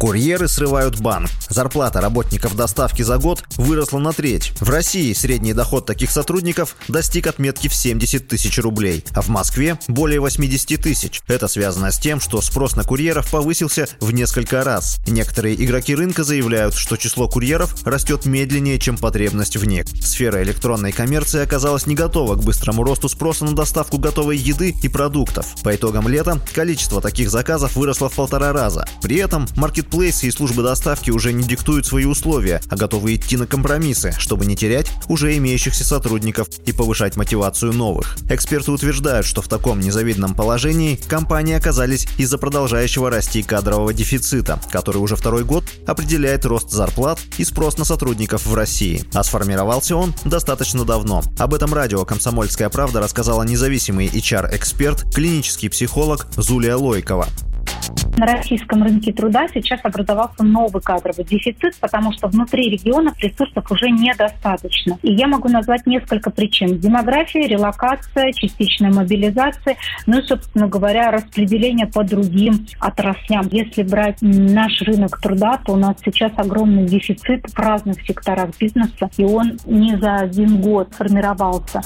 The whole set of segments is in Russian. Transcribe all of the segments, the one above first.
Курьеры срывают банк. Зарплата работников доставки за год выросла на треть. В России средний доход таких сотрудников достиг отметки в 70 тысяч рублей, а в Москве более 80 тысяч. Это связано с тем, что спрос на курьеров повысился в несколько раз. Некоторые игроки рынка заявляют, что число курьеров растет медленнее, чем потребность в них. Сфера электронной коммерции оказалась не готова к быстрому росту спроса на доставку готовой еды и продуктов. По итогам лета количество таких заказов выросло в полтора раза. При этом маркет маркетплейсы и службы доставки уже не диктуют свои условия, а готовы идти на компромиссы, чтобы не терять уже имеющихся сотрудников и повышать мотивацию новых. Эксперты утверждают, что в таком незавидном положении компании оказались из-за продолжающего расти кадрового дефицита, который уже второй год определяет рост зарплат и спрос на сотрудников в России. А сформировался он достаточно давно. Об этом радио «Комсомольская правда» рассказала независимый HR-эксперт, клинический психолог Зулия Лойкова. На российском рынке труда сейчас образовался новый кадровый дефицит, потому что внутри регионов ресурсов уже недостаточно. И я могу назвать несколько причин. Демография, релокация, частичная мобилизация, ну и, собственно говоря, распределение по другим отраслям. Если брать наш рынок труда, то у нас сейчас огромный дефицит в разных секторах бизнеса, и он не за один год формировался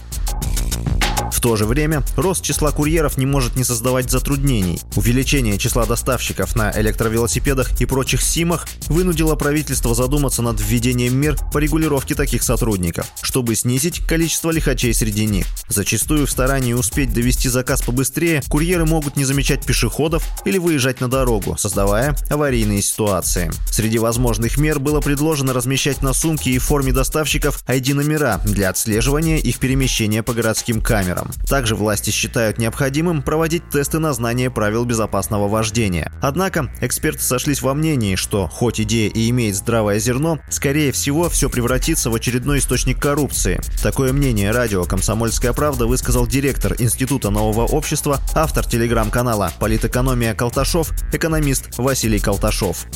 то же время рост числа курьеров не может не создавать затруднений. Увеличение числа доставщиков на электровелосипедах и прочих СИМах вынудило правительство задуматься над введением мер по регулировке таких сотрудников, чтобы снизить количество лихачей среди них. Зачастую в старании успеть довести заказ побыстрее, курьеры могут не замечать пешеходов или выезжать на дорогу, создавая аварийные ситуации. Среди возможных мер было предложено размещать на сумке и форме доставщиков ID-номера для отслеживания их перемещения по городским камерам. Также власти считают необходимым проводить тесты на знание правил безопасного вождения. Однако эксперты сошлись во мнении, что хоть идея и имеет здравое зерно, скорее всего все превратится в очередной источник коррупции. Такое мнение радио «Комсомольская правда» высказал директор Института нового общества, автор телеграм-канала «Политэкономия Колташов», экономист Василий Колташов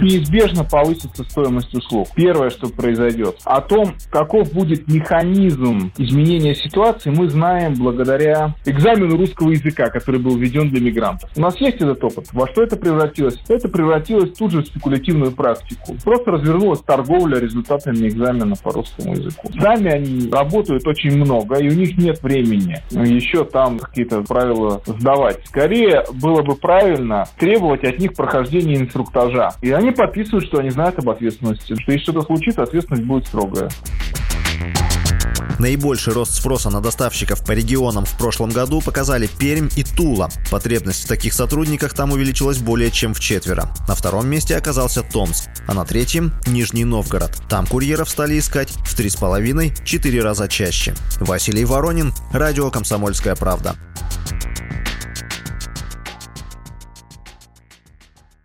неизбежно повысится стоимость услуг. Первое, что произойдет. О том, каков будет механизм изменения ситуации, мы знаем благодаря экзамену русского языка, который был введен для мигрантов. У нас есть этот опыт. Во что это превратилось? Это превратилось тут же в спекулятивную практику. Просто развернулась торговля результатами экзамена по русскому языку. Сами они работают очень много, и у них нет времени еще там какие-то правила сдавать. Скорее было бы правильно требовать от них прохождения инструктажа. И они они подписывают, что они знают об ответственности, что если что-то случится, ответственность будет строгая. Наибольший рост спроса на доставщиков по регионам в прошлом году показали Пермь и Тула. Потребность в таких сотрудниках там увеличилась более чем в четверо. На втором месте оказался Томск, а на третьем – Нижний Новгород. Там курьеров стали искать в три с половиной-четыре раза чаще. Василий Воронин, Радио «Комсомольская правда».